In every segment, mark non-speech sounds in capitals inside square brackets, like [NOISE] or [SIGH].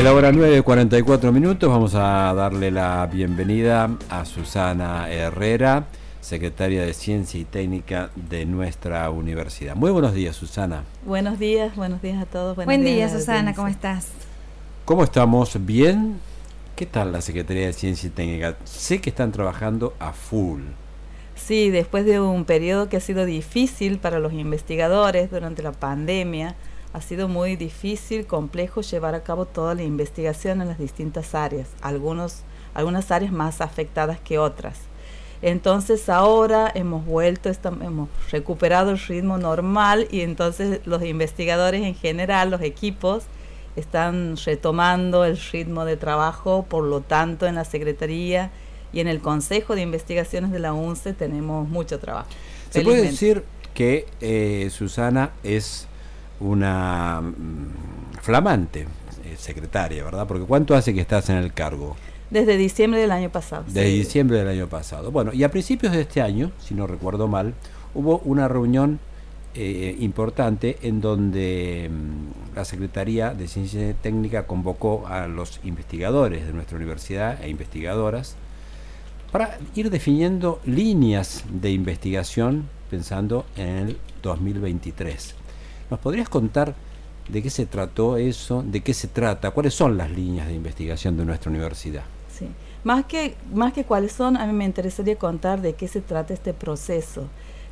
En la hora 9.44 minutos vamos a darle la bienvenida a Susana Herrera, secretaria de Ciencia y Técnica de nuestra universidad. Muy buenos días, Susana. Buenos días, buenos días a todos. Buen día, Susana, ¿cómo estás? ¿Cómo estamos? ¿Bien? ¿Qué tal la Secretaría de Ciencia y Técnica? Sé que están trabajando a full. Sí, después de un periodo que ha sido difícil para los investigadores durante la pandemia, ha sido muy difícil, complejo llevar a cabo toda la investigación en las distintas áreas, algunos, algunas áreas más afectadas que otras. Entonces ahora hemos vuelto, hemos recuperado el ritmo normal y entonces los investigadores en general, los equipos, están retomando el ritmo de trabajo, por lo tanto en la Secretaría y en el Consejo de Investigaciones de la UNCE tenemos mucho trabajo. Se puede decir que eh, Susana es una mm, flamante eh, secretaria, ¿verdad? Porque ¿cuánto hace que estás en el cargo? Desde diciembre del año pasado. Desde diciembre del año pasado. Bueno, y a principios de este año, si no recuerdo mal, hubo una reunión eh, importante en donde mm, la Secretaría de Ciencia Técnica convocó a los investigadores de nuestra universidad e investigadoras para ir definiendo líneas de investigación pensando en el 2023. ¿Nos podrías contar de qué se trató eso, de qué se trata, cuáles son las líneas de investigación de nuestra universidad? Sí, más que, más que cuáles son, a mí me interesaría contar de qué se trata este proceso.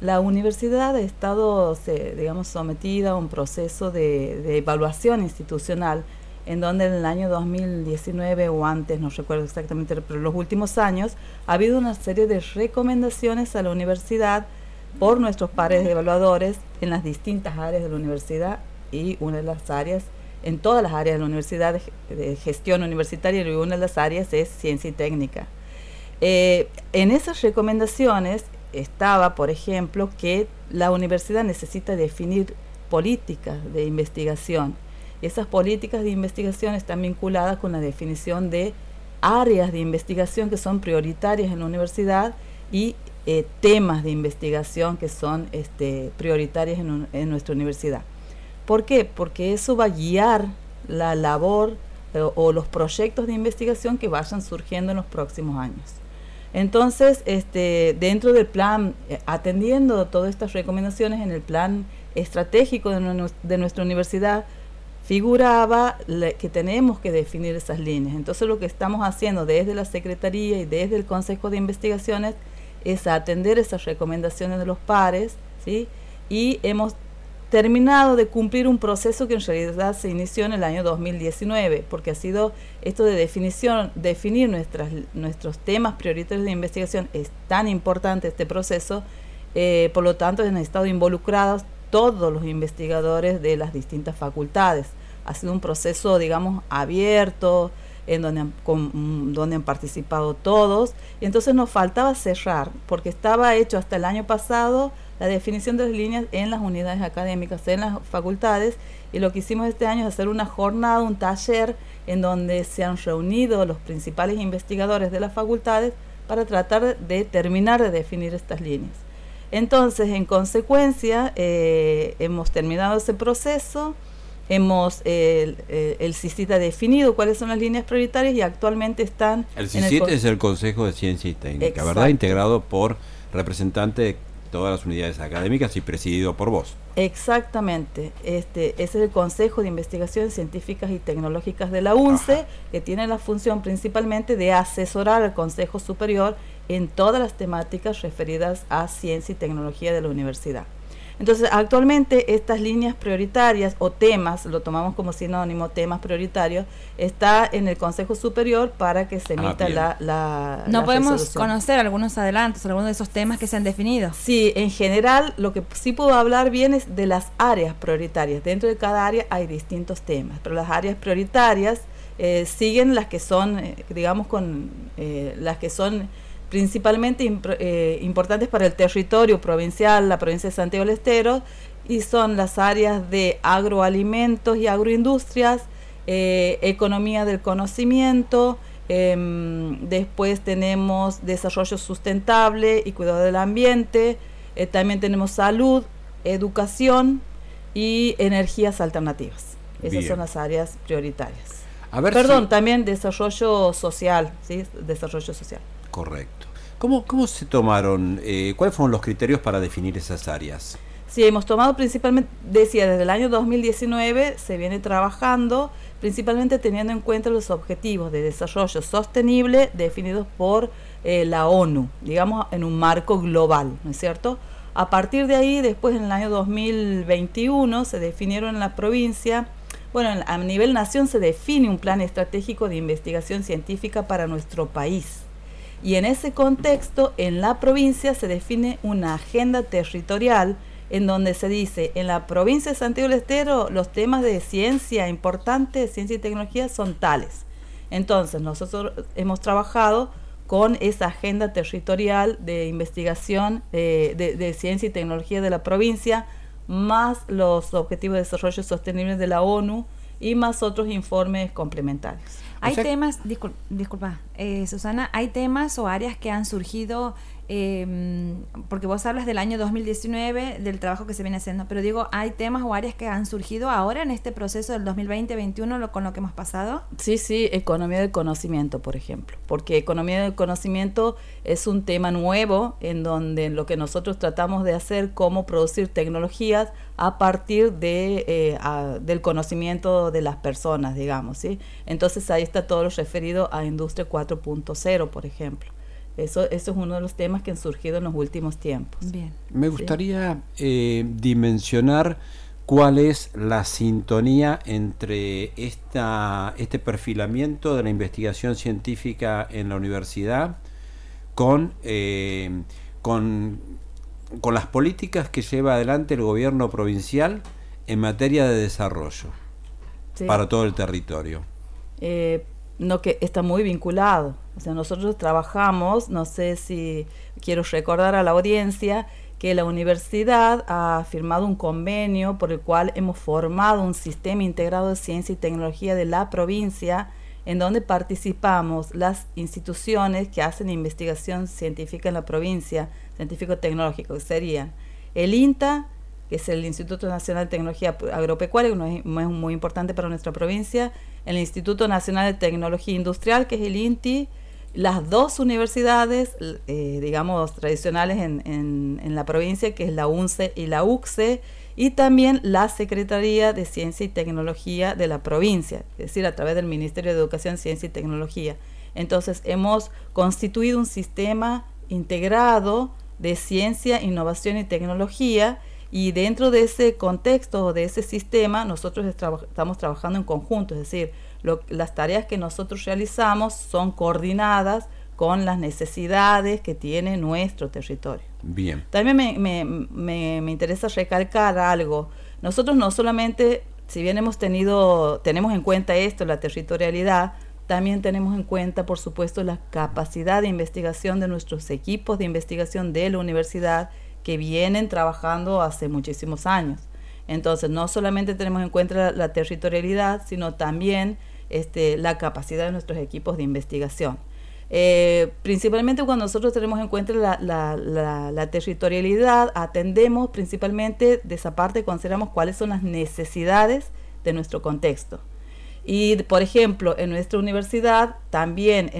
La universidad ha estado, digamos, sometida a un proceso de, de evaluación institucional en donde en el año 2019 o antes, no recuerdo exactamente, pero los últimos años, ha habido una serie de recomendaciones a la universidad por nuestros pares evaluadores en las distintas áreas de la universidad y una de las áreas, en todas las áreas de la universidad de, gestión universitaria y una de las áreas es ciencia y técnica. Eh, en esas recomendaciones estaba, por ejemplo, que la universidad necesita definir políticas de investigación. Esas políticas de investigación están vinculadas con la definición de áreas de investigación que son prioritarias en la universidad y eh, temas de investigación que son este, prioritarios en, nuestra universidad. ¿Por qué? Porque eso va a guiar la labor eh, o los proyectos de investigación que vayan surgiendo en los próximos años. Entonces, este, dentro del plan, eh, atendiendo todas estas recomendaciones en el plan estratégico de, de nuestra universidad, figuraba que tenemos que definir esas líneas. Entonces, lo que estamos haciendo desde la Secretaría y desde el Consejo de Investigaciones es atender esas recomendaciones de los pares, ¿sí? Y hemos terminado de cumplir un proceso que en realidad se inició en el año 2019, porque ha sido esto de definición, definir nuestras, nuestros temas prioritarios de investigación, es tan importante este proceso, eh, por lo tanto han estado involucrados todos los investigadores de las distintas facultades. Ha sido un proceso, digamos, abierto, en donde han, con, donde han participado todos, y entonces nos faltaba cerrar, porque estaba hecho hasta el año pasado la definición de las líneas en las unidades académicas, en las facultades, y lo que hicimos este año es hacer una jornada, un taller, en donde se han reunido los principales investigadores de las facultades para tratar de terminar de definir estas líneas. Entonces, en consecuencia, eh, hemos terminado ese proceso, Hemos, el, el, CICIT ha definido cuáles son las líneas prioritarias y actualmente están... El CICIT es el Consejo de Ciencia y Técnica, ¿verdad? Integrado por representantes de todas las unidades académicas y presidido por vos. Exactamente. Este, ese es el Consejo de Investigaciones Científicas y Tecnológicas de la UNCE, que tiene la función principalmente de asesorar al Consejo Superior en todas las temáticas referidas a ciencia y tecnología de la universidad. Entonces, actualmente estas líneas prioritarias o temas, lo tomamos como sinónimo, temas prioritarios, está en el Consejo Superior para que se ah, emita la, la, ¿No podemos conocer algunos adelantos, algunos de esos temas que se han definido? Sí, en general, lo que sí puedo hablar bien es de las áreas prioritarias. Dentro de cada área hay distintos temas, pero las áreas prioritarias eh, siguen las que son, eh, digamos, con eh, las que son principalmente eh, importantes para el territorio provincial, la provincia de Santiago del Estero, y son las áreas de agroalimentos y agroindustrias, eh, economía del conocimiento, em, después tenemos desarrollo sustentable y cuidado del ambiente, eh, también tenemos salud, educación y energías alternativas. Esas son las áreas prioritarias. A ver Perdón, también desarrollo social, ¿sí? Desarrollo social. Correcto. ¿Cómo, cómo se tomaron, eh, cuáles fueron los criterios para definir esas áreas? Sí, hemos tomado principalmente, decía, desde el año 2019 se viene trabajando principalmente teniendo en cuenta los objetivos de desarrollo sostenible definidos por eh, la ONU, digamos, en un marco global, ¿no es cierto? A partir de ahí, después en el año 2021 se definieron en la provincia, bueno, a nivel nación se define un plan estratégico de investigación científica para nuestro país. Y en ese contexto, en la provincia se define una agenda territorial en donde se dice, en la provincia de Santiago del Estero los temas de ciencia importantes, ciencia y tecnología son tales. Entonces, nosotros hemos trabajado con esa agenda territorial de investigación eh, de, ciencia y tecnología de la provincia, más los objetivos de desarrollo sostenible de la ONU y más otros informes complementarios. Hay temas, disculpa, eh, Susana, hay temas o áreas que han surgido eh, porque vos hablas del año 2019, del trabajo que se viene haciendo, pero digo, ¿hay temas o áreas que han surgido ahora en este proceso del 2020-2021 con lo que hemos pasado? Sí, sí, economía del conocimiento, por ejemplo, porque economía del conocimiento es un tema nuevo en donde lo que nosotros tratamos de hacer, cómo producir tecnologías a partir de, eh, del conocimiento de las personas, digamos, ¿sí? Entonces ahí está todo lo referido a Industria 4.0, por ejemplo. Eso, eso es uno de los temas que han surgido en los últimos tiempos. Bien. Me gustaría eh, dimensionar cuál es la sintonía entre esta, este perfilamiento de la investigación científica en la universidad con, eh, con, con, las políticas que lleva adelante el gobierno provincial en materia de desarrollo para todo el territorio. Eh, no que está muy vinculado. O sea, nosotros trabajamos, no sé si quiero recordar a la audiencia que la universidad ha firmado un convenio por el cual hemos formado un sistema integrado de ciencia y tecnología de la provincia en donde participamos las instituciones que hacen investigación científica en la provincia, científico-tecnológico, que serían el INTA, que es el Instituto Nacional de Tecnología Agropecuaria, que es muy importante para nuestra provincia, el Instituto Nacional de Tecnología Industrial, que es el INTI, las dos universidades, eh, digamos, tradicionales en, en, la provincia, que es la UNCE y la UCSE, y también la Secretaría de Ciencia y Tecnología de la provincia, es decir, a través del Ministerio de Educación, Ciencia y Tecnología. Entonces, hemos constituido un sistema integrado de ciencia, innovación y tecnología, y dentro de ese contexto, de ese sistema, nosotros estamos trabajando en conjunto, es decir, las tareas que nosotros realizamos son coordinadas con las necesidades que tiene nuestro territorio. Bien. También me, me, interesa recalcar algo. Nosotros no solamente, si bien hemos tenido, tenemos en cuenta esto, la territorialidad, también tenemos en cuenta, por supuesto, la capacidad de investigación de nuestros equipos de investigación de la universidad que vienen trabajando hace muchísimos años. Entonces, no solamente tenemos en cuenta la, territorialidad, sino también este, la capacidad de nuestros equipos de investigación. Eh, principalmente cuando nosotros tenemos en cuenta la, territorialidad, atendemos principalmente de esa parte, consideramos cuáles son las necesidades de nuestro contexto. Y, por ejemplo, en nuestra universidad, también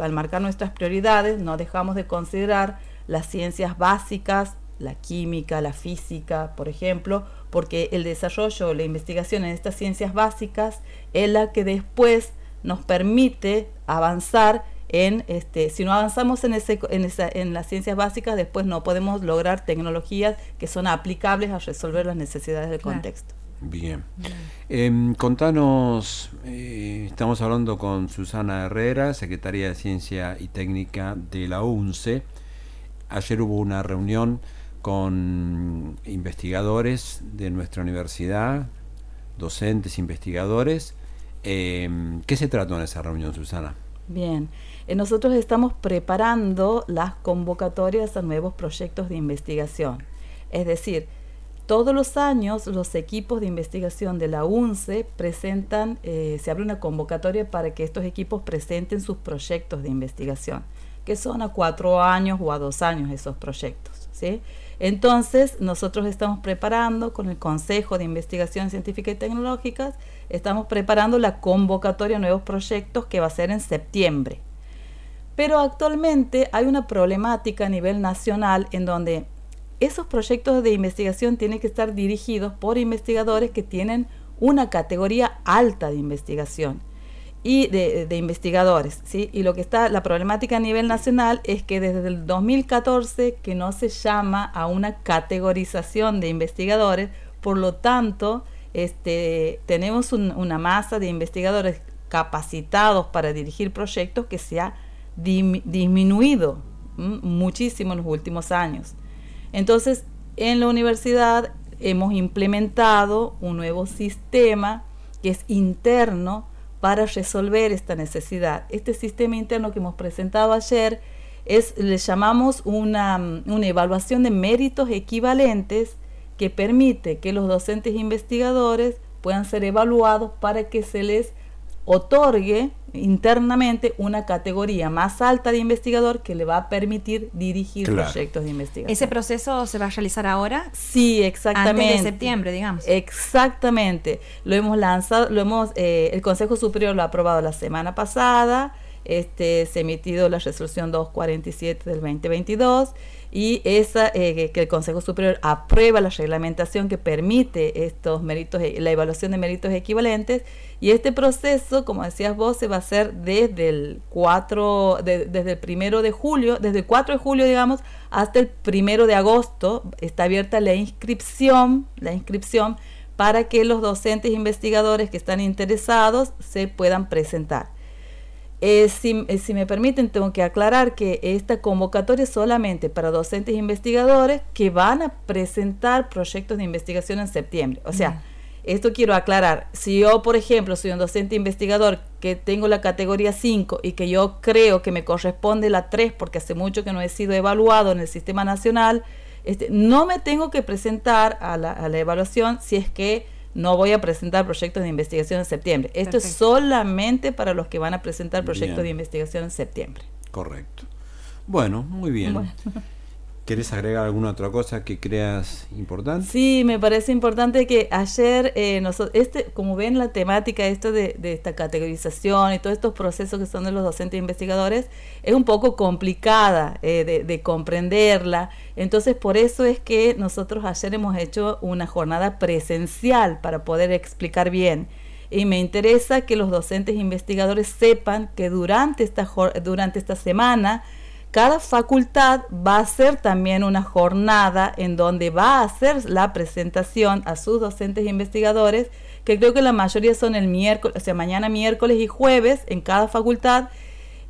al marcar nuestras prioridades, no dejamos de considerar las ciencias básicas, la química, la física, por ejemplo, porque el desarrollo, la investigación en estas ciencias básicas es la que después nos permite avanzar en, este, si no avanzamos en, ese, en, esa, en las ciencias básicas, después no podemos lograr tecnologías que son aplicables a resolver las necesidades del contexto. Bien. Em, contanos, eh, estamos hablando con Susana Herrera, secretaria de Ciencia y Técnica de la UNCE. Ayer hubo una reunión con investigadores de nuestra universidad, docentes, investigadores. Em, ¿Qué se trató en esa reunión, Susana? Bien, eh, nosotros estamos preparando las convocatorias a nuevos proyectos de investigación. Es decir, todos los años los equipos de investigación de la UNCE presentan, eh, se abre una convocatoria para que estos equipos presenten sus proyectos de investigación. Que son a cuatro años o a dos años esos proyectos. ¿sí? Entonces, nosotros estamos preparando con el Consejo de Investigación Científica y Tecnológicas, estamos preparando la convocatoria a nuevos proyectos que va a ser en septiembre. Pero actualmente hay una problemática a nivel nacional en donde esos proyectos de investigación tienen que estar dirigidos por investigadores que tienen una categoría alta de investigación y de, investigadores. ¿sí? Y lo que está, la problemática a nivel nacional es que desde el 2014 que no se llama a una categorización de investigadores, por lo tanto, este, tenemos una masa de investigadores capacitados para dirigir proyectos que se ha disminuido muchísimo en los últimos años. Entonces, en la universidad hemos implementado un nuevo sistema que es interno para resolver esta necesidad. Este sistema interno que hemos presentado ayer es, le llamamos una, una evaluación de méritos equivalentes que permite que los docentes investigadores puedan ser evaluados para que se les otorgue internamente una categoría más alta de investigador que le va a permitir dirigir proyectos de investigación. ¿Ese proceso se va a realizar ahora? Sí, exactamente. Antes de septiembre, digamos. Exactamente. Lo hemos lanzado, lo hemos, eh, el Consejo Superior lo ha aprobado la semana pasada. Este, se ha emitido la resolución 247 del 2022 y esa eh, que el Consejo Superior aprueba la reglamentación que permite estos méritos, e, la evaluación de méritos equivalentes y este proceso, como decías vos, se va a hacer desde el 4, desde el de julio, desde el 4 de julio, digamos, hasta el primero de agosto, está abierta la inscripción, la inscripción para que los docentes investigadores que están interesados se puedan presentar. Eh, eh, si, me permiten, tengo que aclarar que esta convocatoria es solamente para docentes e investigadores que van a presentar proyectos de investigación en septiembre. O sea, esto quiero aclarar. Si yo, por ejemplo, soy un docente investigador que tengo la categoría 5 y que yo creo que me corresponde la 3 porque hace mucho que no he sido evaluado en el sistema nacional, este, no me tengo que presentar a la, a la evaluación si es que no voy a presentar proyectos de investigación en septiembre. Esto es solamente para los que van a presentar proyectos de investigación en septiembre. Correcto. Bueno, muy bien. [LAUGHS] ¿Quieres agregar alguna otra cosa que creas importante? Sí, me parece importante que ayer, eh, nosotros, este, como ven la temática esto de, esta categorización y todos estos procesos que son de los docentes e investigadores, es un poco complicada eh, de, de, comprenderla. Entonces, por eso es que nosotros ayer hemos hecho una jornada presencial para poder explicar bien. Y me interesa que los docentes e investigadores sepan que durante esta, durante esta semana, cada facultad va a hacer también una jornada en donde va a hacer la presentación a sus docentes e investigadores, que creo que la mayoría son el miércoles, o sea, mañana miércoles y jueves en cada facultad.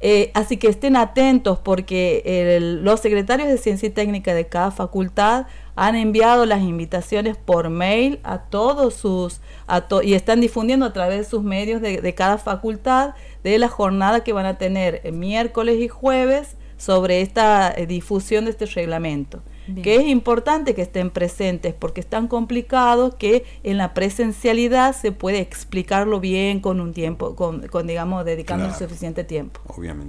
Eh, así que estén atentos porque los secretarios de ciencia y técnica de cada facultad han enviado las invitaciones por mail a todos sus y están difundiendo a través de sus medios de, de, cada facultad de la jornada que van a tener miércoles y jueves sobre esta eh, difusión de este reglamento. Que es importante que estén presentes porque es tan complicado que en la presencialidad se puede explicarlo bien con un tiempo, con, digamos, dedicando suficiente tiempo. Obviamente.